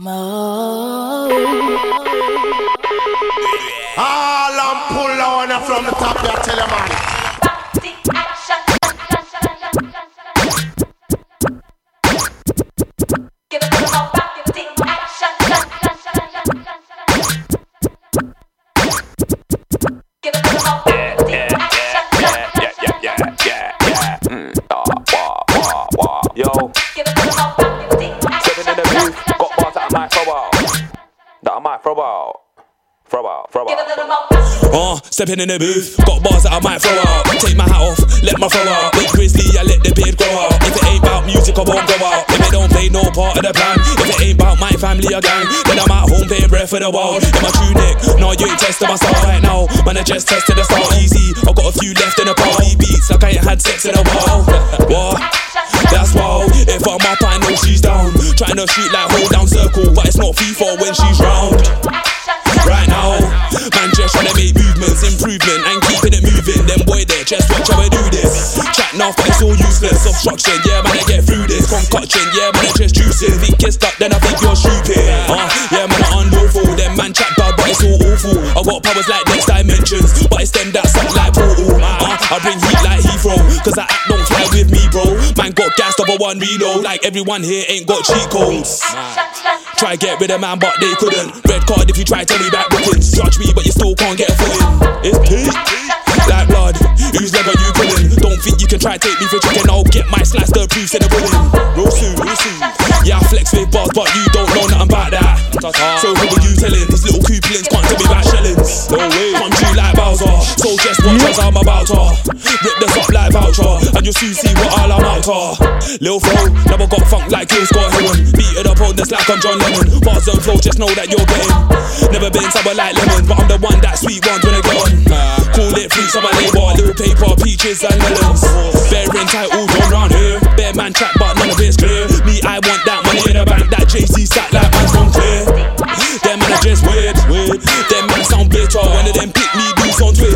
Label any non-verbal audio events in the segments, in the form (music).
Mo. All I'm pull on from the top, I tell you, man. Stepping in the booth, got bars that I might throw out. Take my hat off, let my throw out. Big grizzly, I let the beard grow out. If it ain't about music, I won't go out. If it don't play no part of the plan, if it ain't about my family or gang, then I'm at home paying breath for the world. In my true nick, no, you ain't testing myself right now. Man, I just tested the start easy. I got a few left in the party beats, like I ain't had sex in a while. (laughs) What? That's wild. If I'm up, I know she's down. Trying to shoot like hold down circle, but it's not FIFA when she's round. Right now, man, just trying to make movements, improvement, and keeping it moving. Then boy, there, just watch how I do this. Chat now, but it's all useless. Obstruction, yeah, man, I get through this. Concoction, yeah, man, I just juicing. Think it's stuck, then I think you're stupid. Uh, yeah, man, I unlawful. Then man, chat bad, but it's all awful. I got powers like next dimensions, but it's them that suck like portal. Uh, I bring heat like Heathrow, cause I act Got gassed over one reload, like everyone here ain't got cheat codes. Try get rid of man, but they couldn't. Red card if you try tell me back bookings. Judge me, but you still can't get a foot in. It's peak. Like blood, whose leg are you pulling? Don't think you can try take me for chicken. I'll get my slice the proofs in the bullet. Real soon, real soon. Yeah, I flex with bars, but you don't know nothing about that. So who are you telling? These little coupons can't tell me about shillings. No way. True. Uh, so just watch as I'm about to rip this up like voucher, uh, and you'll soon see what all I'm out to. Lil Fro, never got funk like Kill Scott Heron. Beat it up on this like I'm John Lennon. Bars and flow, just know that you're getting. Never been sour like lemons, but I'm the one that sweet ones when I get on. Call it fruits on my label, little paper, peaches and melons. Bearing titles all round here. Bear man trap, but none of it's clear. Me, I want that money in the bank, that JC sat like man's from clear. Them man are just weird, weird. Them man sound bitter. One of them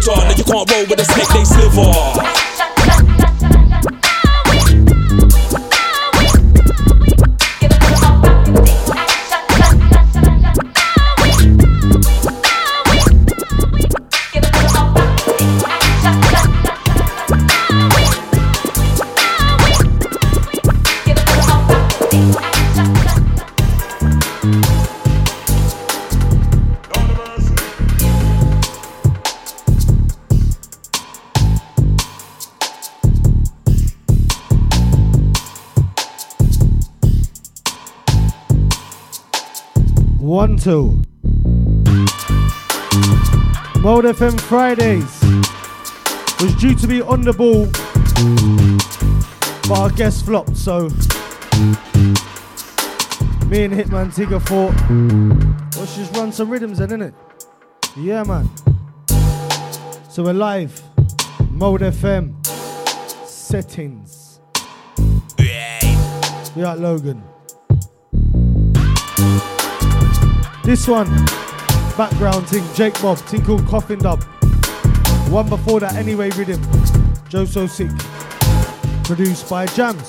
Twitter. Now you can't roll with a snake, they sliver. One, two. Mode FM Fridays was due to be on the ball, but our guest flopped, so me and Hitman Tigger thought, let's just run some rhythms then, innit? Yeah, man. So we're live. Mode FM. Settings. We at Logan. This one, background thing, Jake Bob, thing called Coffin Dub. One before that, Anyway Rhythm, Joe So Sick. Produced by Jams.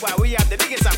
Why we have the biggest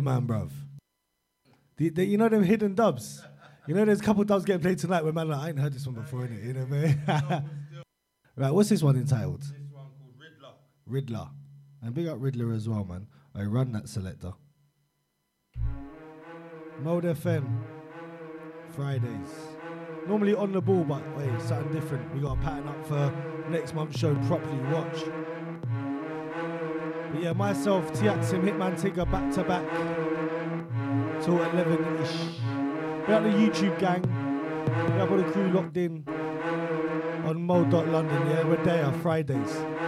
Hitman, bruv. The, the, you know them hidden dubs? You know there's a couple dubs getting played tonight where man like, I ain't heard this one before, innit? You know what I mean? (laughs) right, what's this one entitled? This one called Riddler. Riddler. And big up Riddler as well, man. I run that selector. Mode FM. Fridays. Normally on the ball, but wait, something different. We got to pattern up for next month's show properly. Watch. But yeah, myself, Tiaxim, Hitman Tigger, back to back till 11 ish. We got the YouTube gang. We have all the crew locked in on Mode.London. Yeah, we're there Fridays.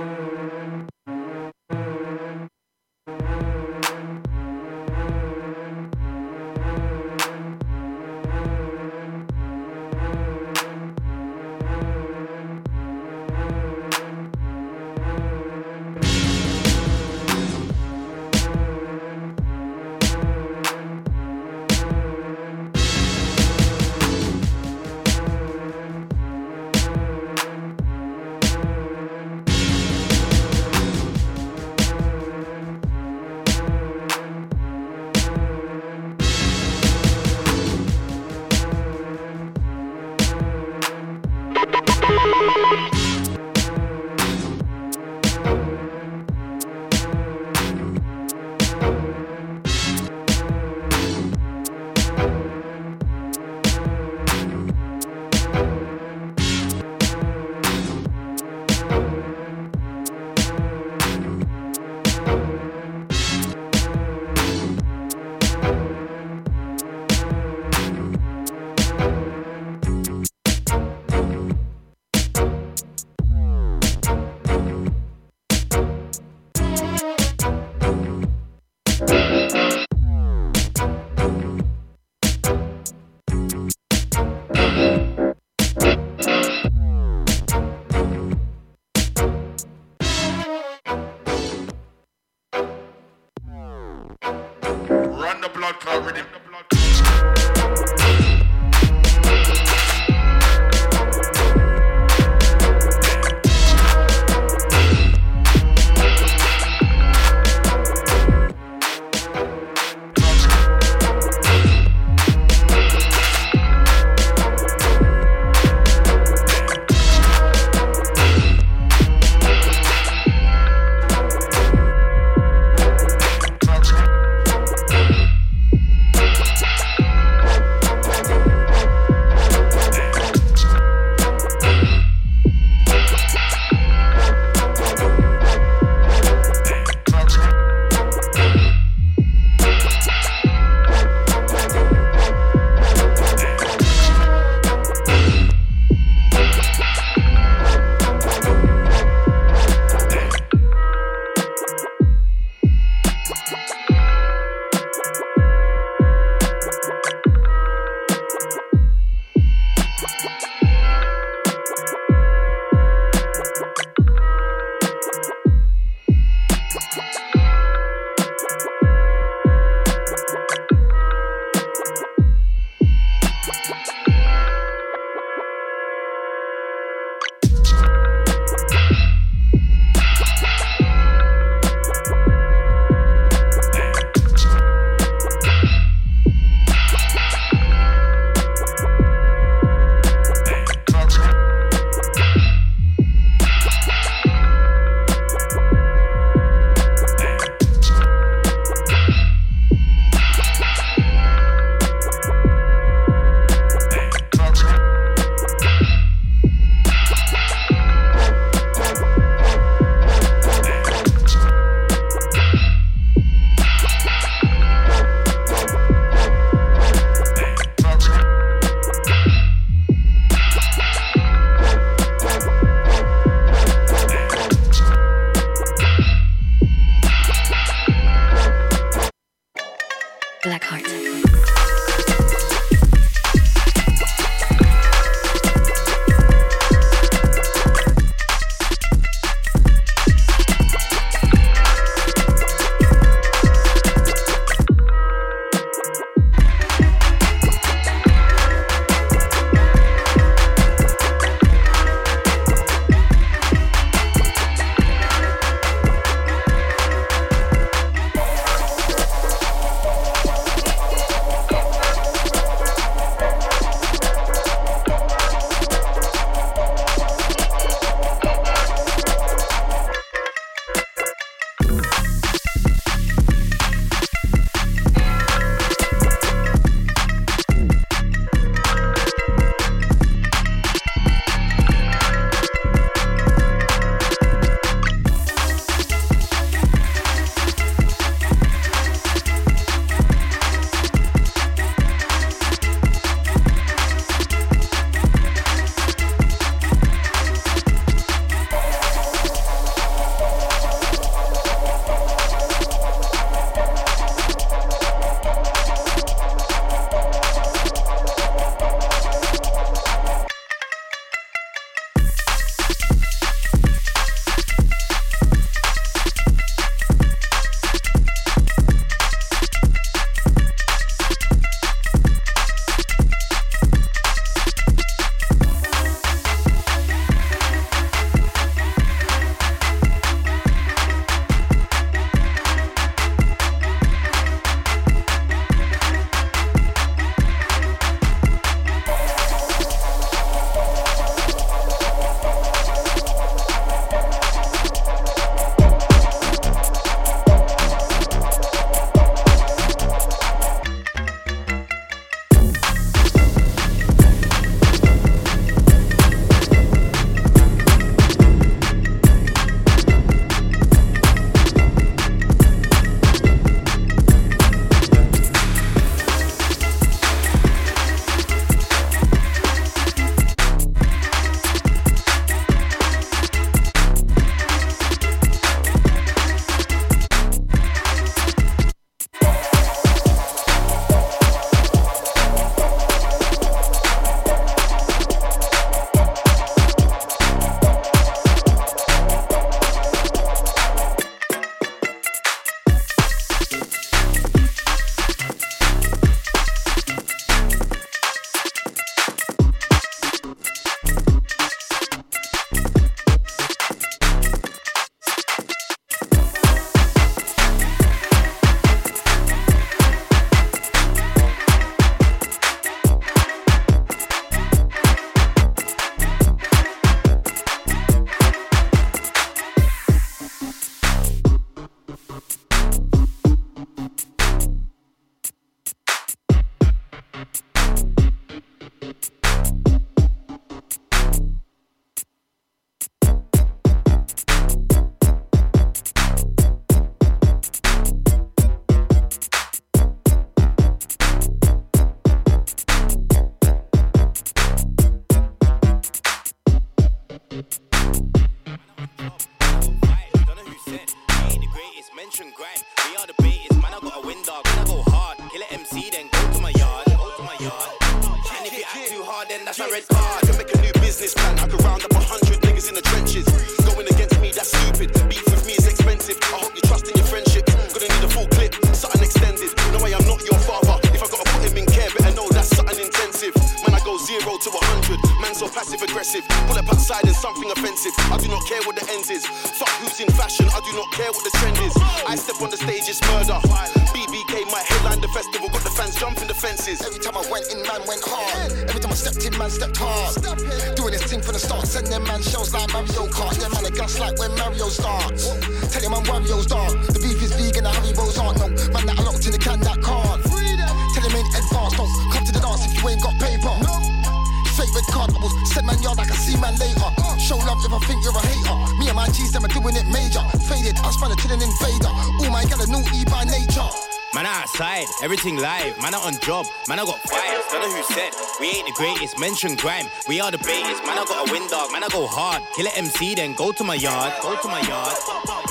We are the best, man. I got a wind dog, man. I go hard. Kill an MC, then go to my yard. Go to my yard.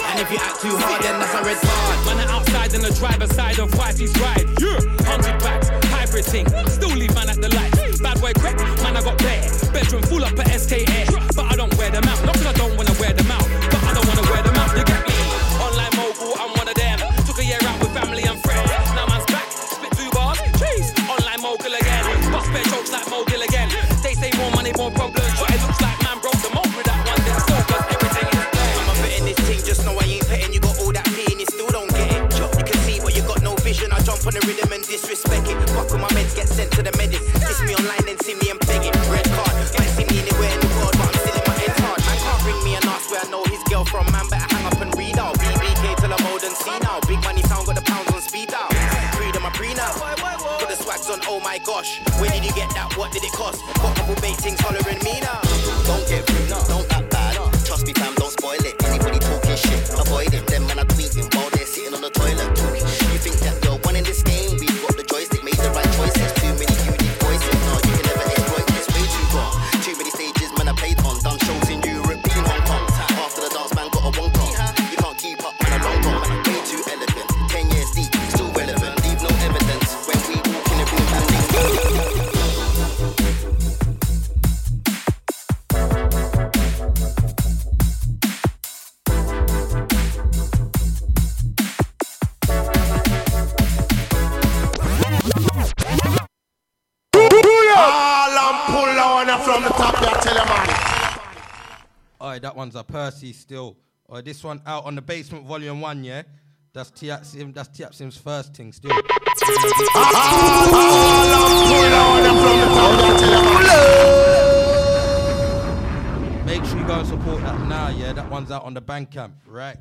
And if you act too hard, then that's a red card. Man, I'm outside in the driver's side of wifey's ride. Yeah, hundred packs, hybrid thing. Still leave man at the light. Bad boy crack, Tiatsi still. Or this one out on the basement volume one, yeah? That's Tiatsim, that's Tiatsim's first thing still. Make sure you go and support that now, yeah? That one's out on the Bandcamp, right?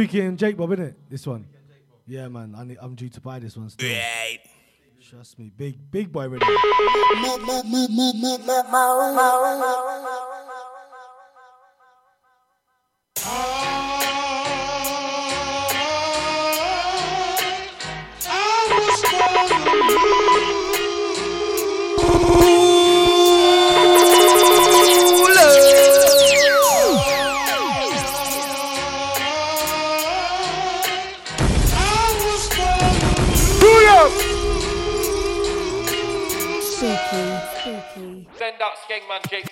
What? Spooky and Jake Bob, innit? This one. Yeah, man. I need, I'm due to buy this one still. Trust me. Big, big boy ready. Skegman Jake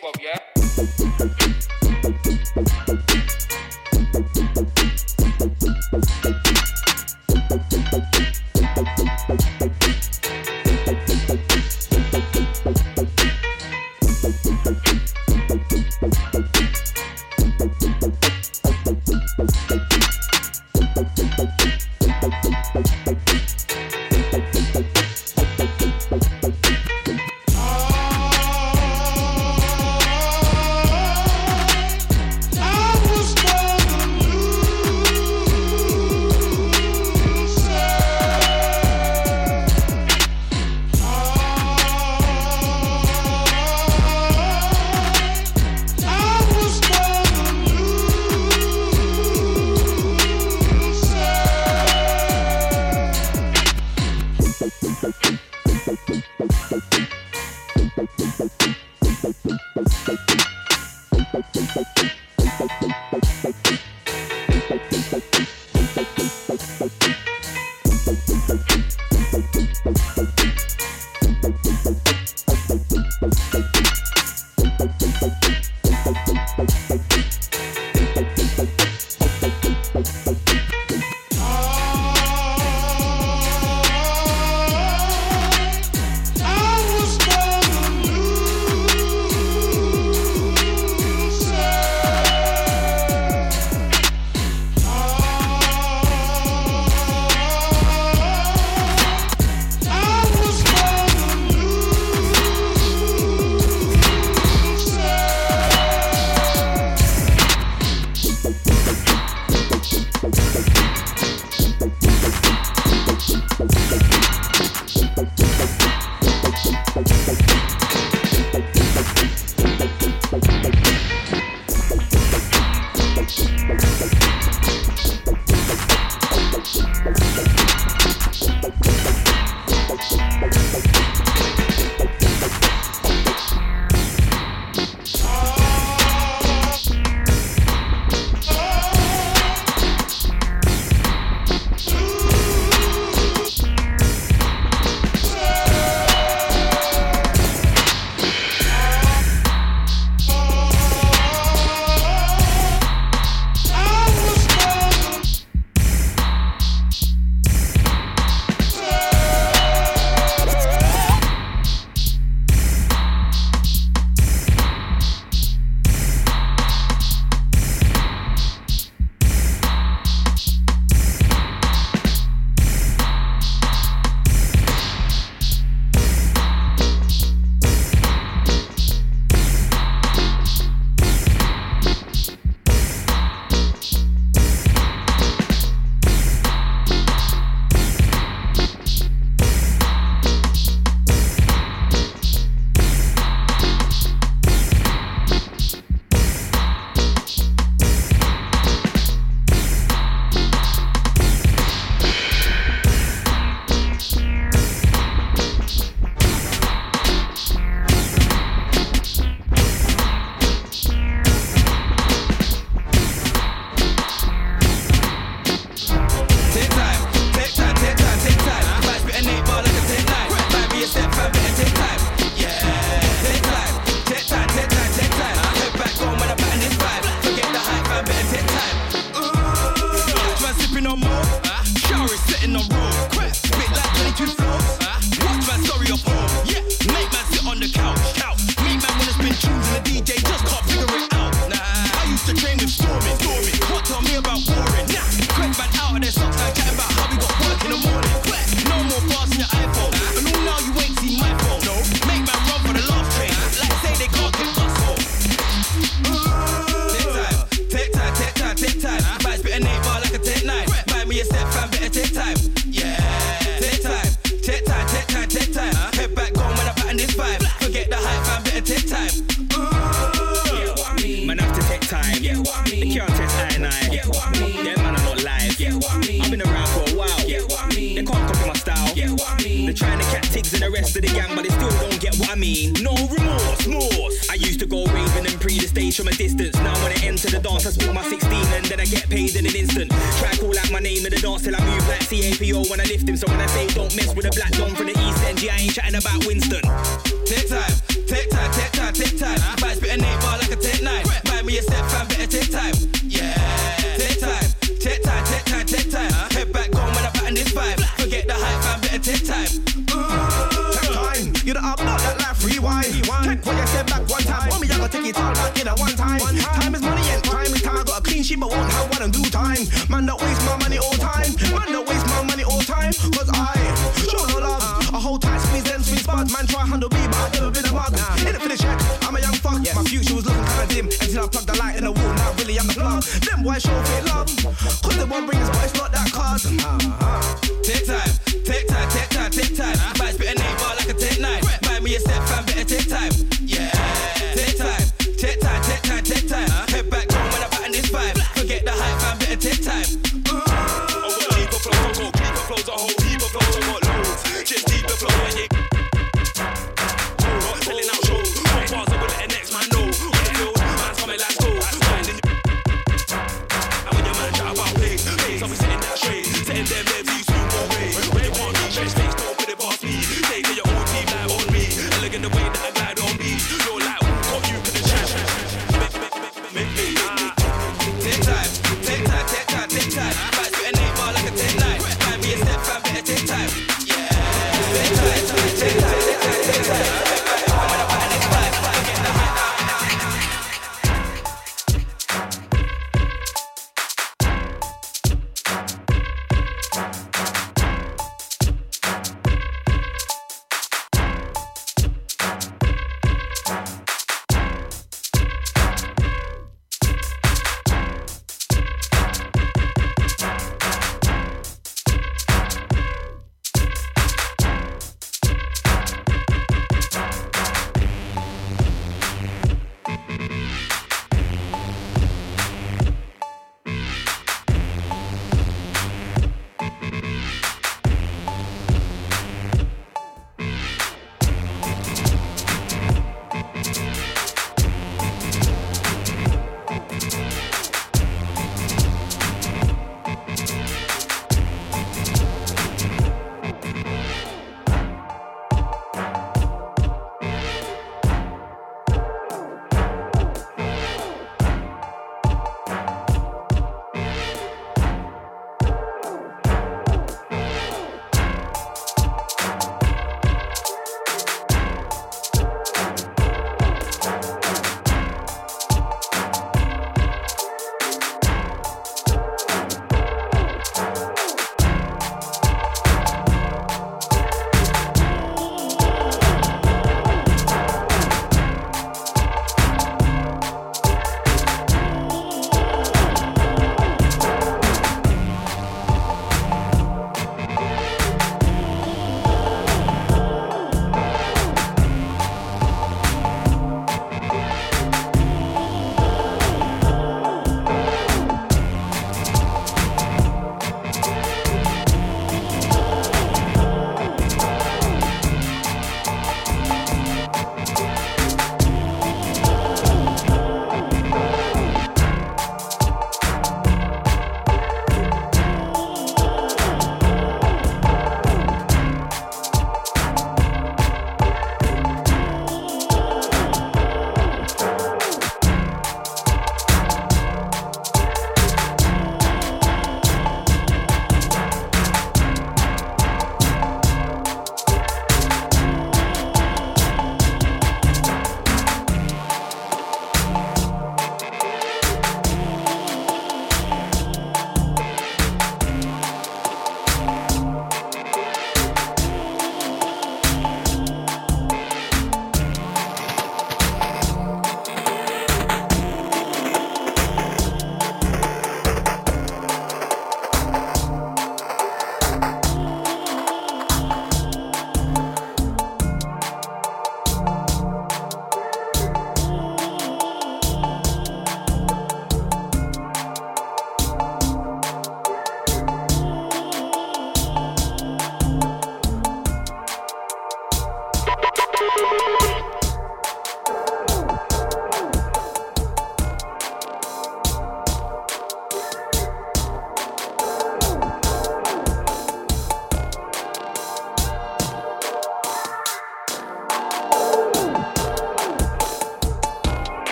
Man try handle me, but I've never been a mug. Nah. In it for the check, I'm a young fuck. Yeah. My future was looking kinda dim until I plugged the light in the wall. Now really I'm the plug. Them boys show fake love. Cause the one us but it's not that cause. Uh-huh. Take time, take time, take time, take time. Might spit a name but like a take nine. Buy me a step, fam, better take time.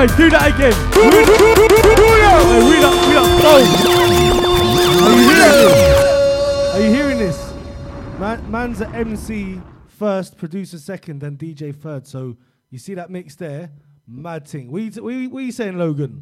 Do that again. Hey, read up, read up. Are you hearing this? Are you hearing this? Man, man's an MC first, producer second, then DJ third. So you see that mix there? Mad thing. What you, t- what what you saying, Logan?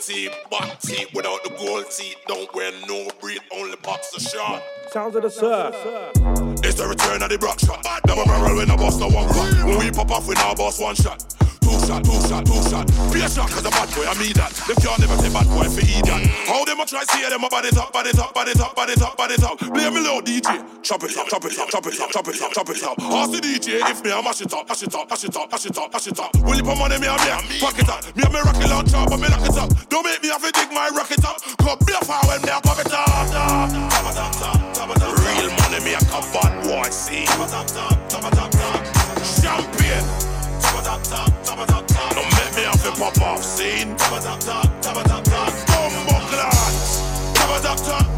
Teeth, back teeth without the gold teeth. Don't wear no breed, only boxer shot. Sounds of the surf. It's the return of the block shot. Double barrel when I bust no one cut. When we pop off, we now bust one shot. Shot, two shot, two shot. Be a shot, cause a bad boy, I mean that. Them can't never say bad boy for idiot. How them a try see them a body top, body top, body top, body top, body top. Play me low DJ. Chop it up, chop it up, chop it up, chop it up, chop it up. Ask the DJ if me a mash it up, mash it up, mash it up, mash it up, mash it up. Will you put money me a me a fuck it up. Me a me rocket launcher, but me lock it up. Don't make me have to dig my rocket up. Come be a fire when me a pop it up. Real money me a come bad boy see. Top, don't make me have to pop off scene. Bumbo class.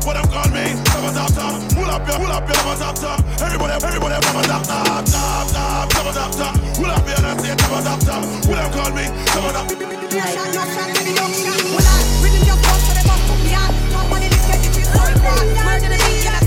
What them call me? Doctor. Pull up here, pull up here. doctor. Everybody, everybody, rubber doctor. Doctor. Pull up your and say rubber doctor. What them call me? Rubber doctor. No shot, no shot, baby, no shot. Well, I'm reading your they must me on. Top money, let's get the chips, so it's hot. Murder the beat,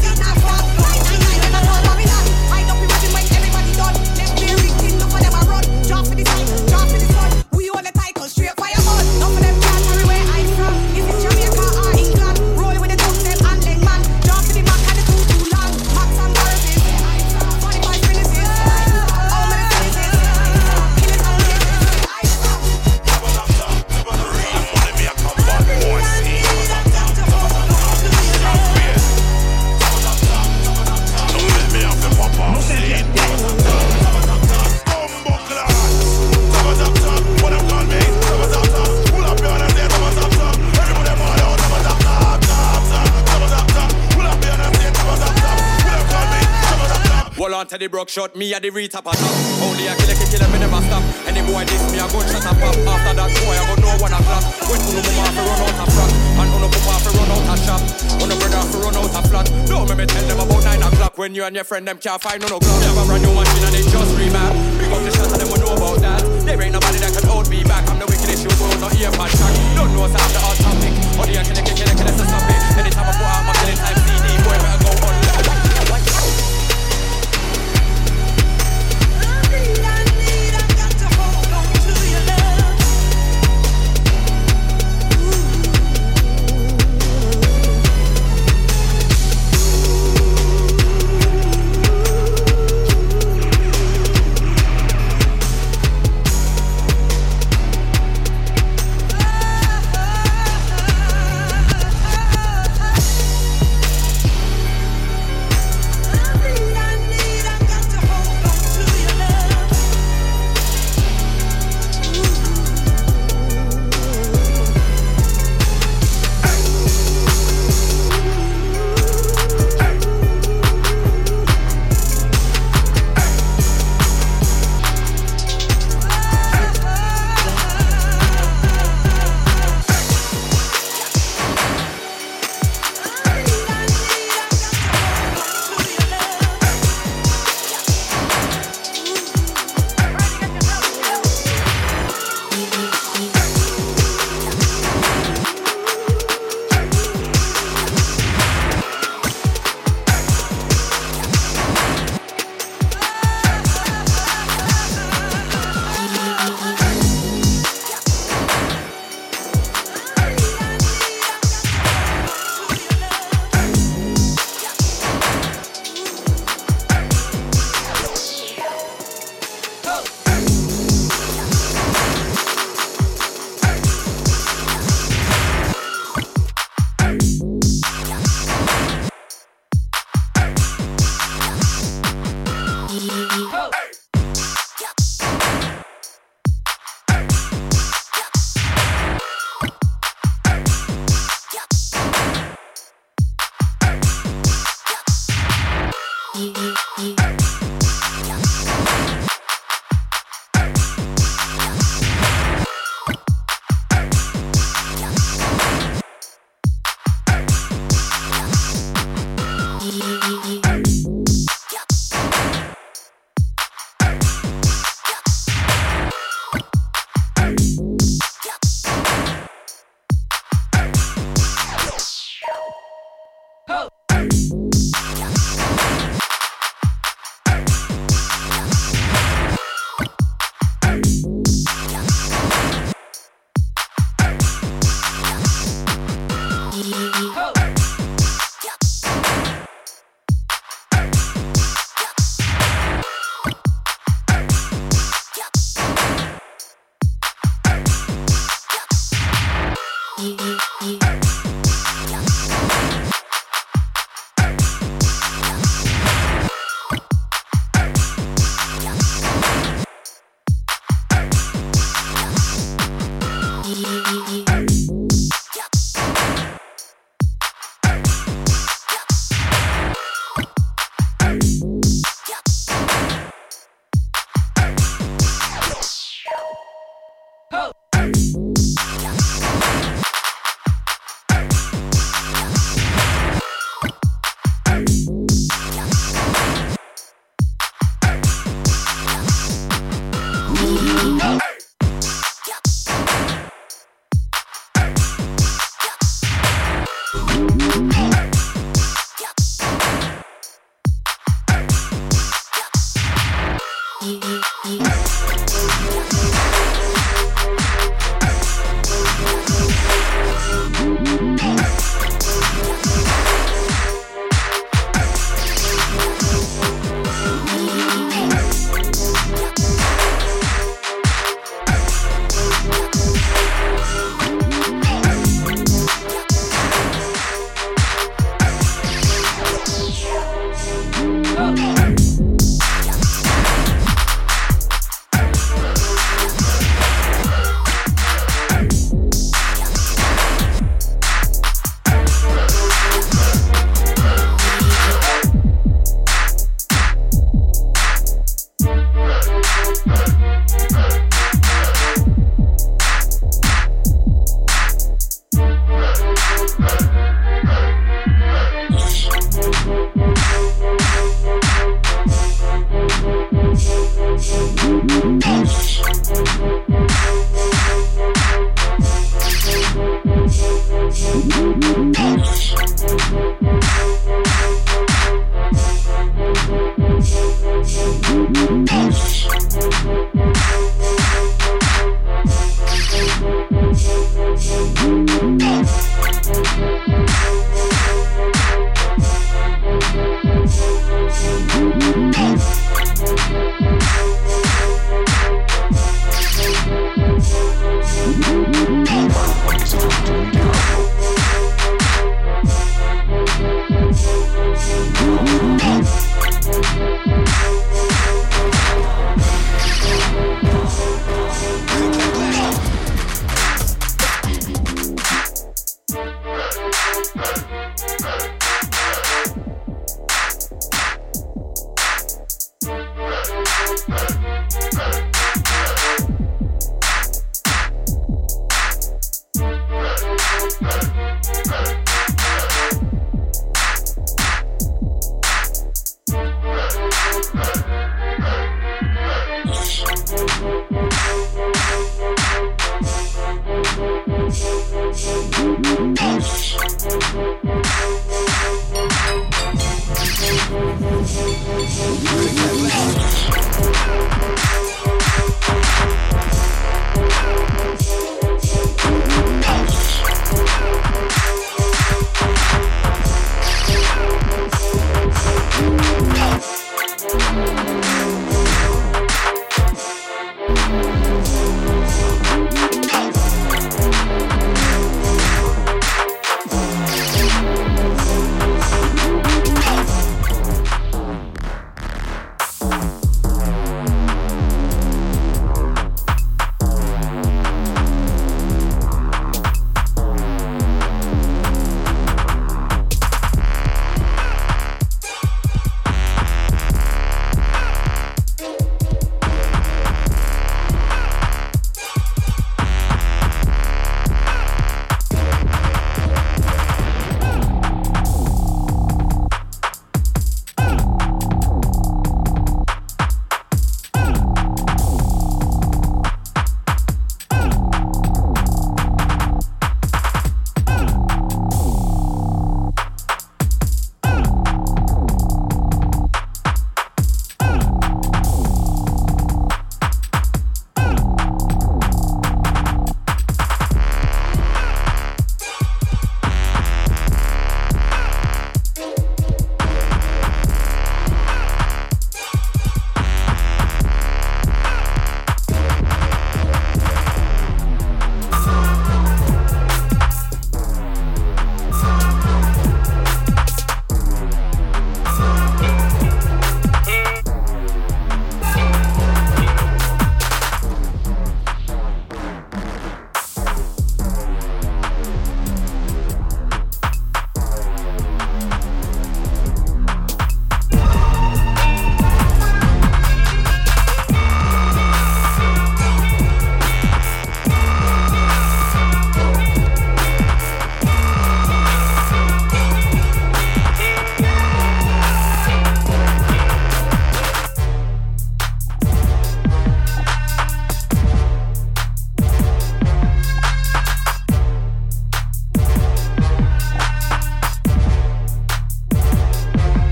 to the broke shot, me a the retap a top. Only a killer, killer, me never stop. Any boy this me a gun shot a pop. After that boy I go know one a o'clock. When uno mama fi run out of frack, and uno papa fi run out of shop. Uno brother fi run out of flat. No me me tell them about nine o'clock when you and your friend them can't find no no clock. A brand new machine and it just remap. Big up the shots and them we know about that. There ain't nobody that can hold me back. I'm the wickedest you world, not ear bad track. Don't know what's after our topic. Only a killer, killer, killer, killer, stop it. Anytime I put out my killing time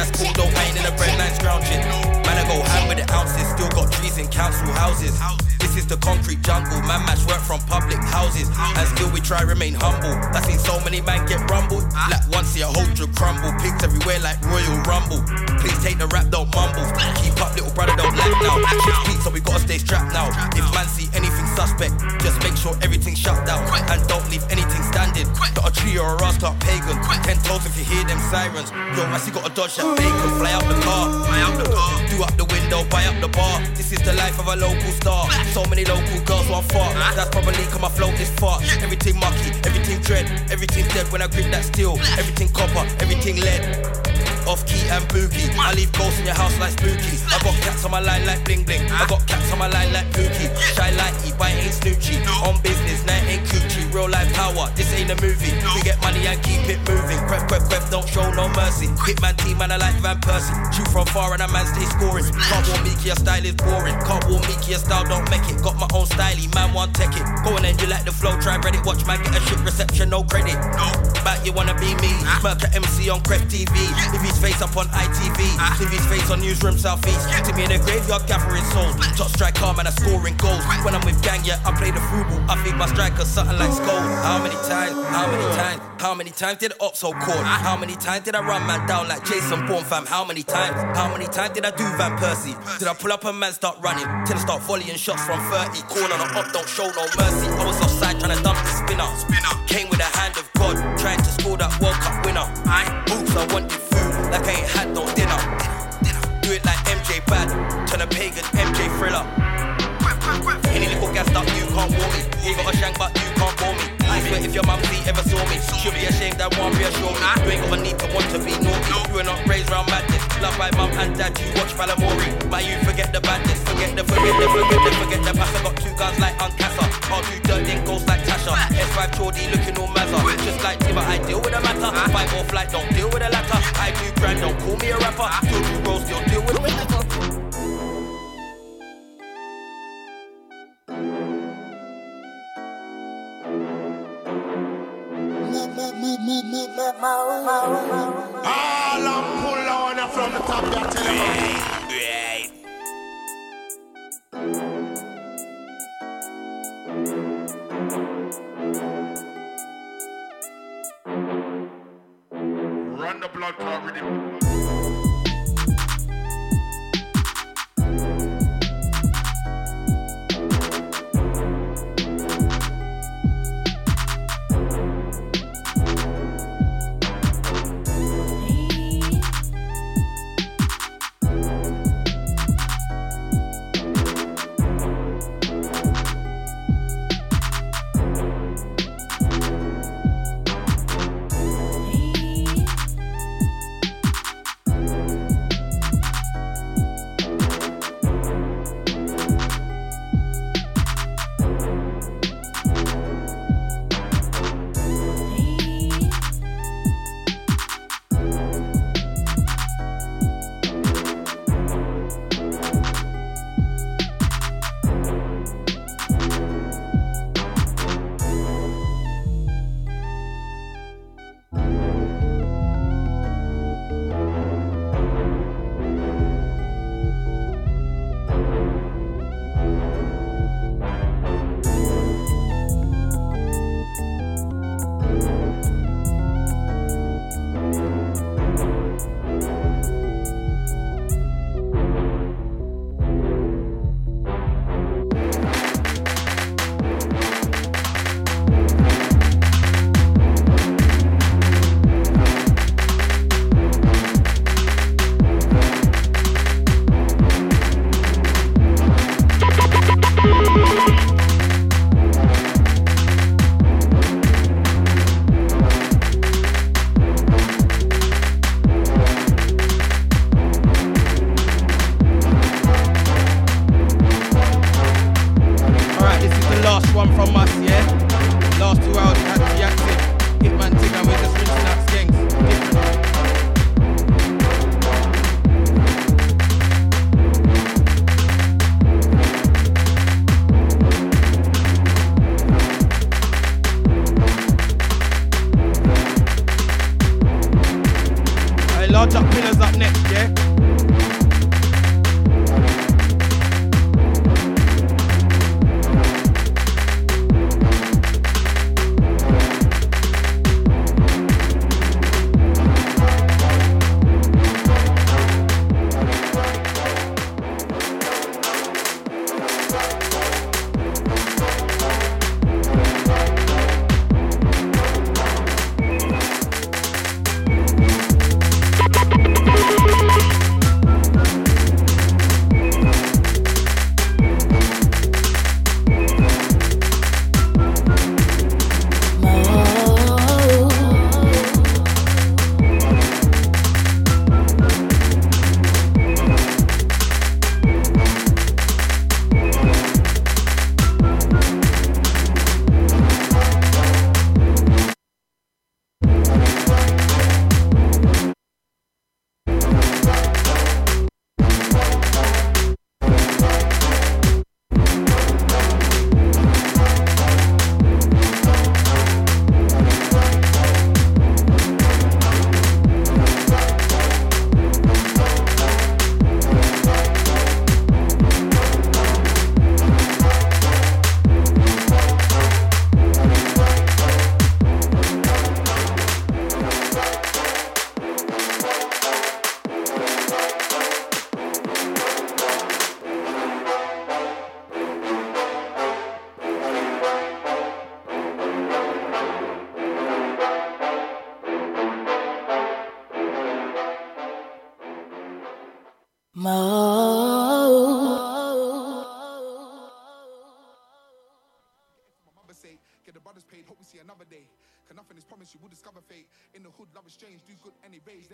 that's cool though. I ain't in a bread scrounging. Man, I go ham with the ounces. Still got trees in council houses. This is the concrete jungle. Man, match work from public houses. And still we try remain humble. I seen so many man get rumbled. Like once a whole drug crumble. Pigs everywhere like Royal Rumble. Please take the rap, don't mumble. Keep up, little brother, don't lack now. Six feet, so we gotta stay strapped now. If man see suspect, just make sure everything's shut down. And don't leave anything standing. Got a tree or a ras, start pagan. Ten toes if you hear them sirens. Yo, I see got a dodge that bacon. Fly out the car, fly out the car. Do up the window, buy up the bar. This is the life of a local star. So many local girls want fuck. That's probably cause my flow is fuck. Everything mucky, everything dread, everything dead when I grip that steel. Everything copper, everything lead. Off key and boogie. I leave ghosts in your house like spooky. I got cats on my line like bling bling. I got cats on my line like Pookie. Shy E, but ain't snoochie. On business, it ain't coochie. Real life power, this ain't a movie. We get money and keep it moving. Quef, quef, quef, don't show no mercy. Hitman team, man, I like Van Persie. Shoot from far and a man stay scoring. Can't walk Meeky, your style is boring. Can't walk Meeky, your style don't make it. Got my own style, man, want tech it. Go on then, you like the flow, try Reddit. Watch man get a shit reception, no credit. No, but you wanna be me. Murk a MC on Cref TV. If his face up on ITV, leave his face on Newsroom Southeast. To me in the graveyard, gathering souls. Top striker, man, I scoring goals. When I'm with gang, yeah, I play the football. I feed my strikers something like skull. How many times? How many times? How many times did the ops so caught? How many times did I run man down like Jason Bourne, fam? How many times? How many times did I do Van Persie? Did I pull up and man start running? Till I start volleying shots from 30. Corner on up, don't show no mercy. I was offside trying to dump the spinner. Spinner came with the hand of God, trying to score that World Cup winner. I boots, I wanted food like I ain't had no dinner. Do it like MJ bad, turn a pagan MJ thriller. Any little gassed up, you can't warn me. You got a shank, but you can't bore me. I swear if your mum see ever saw me, she'll be ashamed that won't reassure me. You ain't got a need to want to be naughty. You were not raised around madness. Love by mum and dad, you watch Balamory. My you forget the badness, forget the, forget the, forget the, forget the past. I got two guns like Uncassa. I'll do dirt, then goes like Tasha. S5 Chordy looking all mazza. Just like Tiba, I deal with the matter. Fight or flight, don't deal with the latter. I do grand, don't call me a rapper. Still do rolls, still deal with the All I'm pull on from the top, yeah, tell you. Run the blood clot rhythm.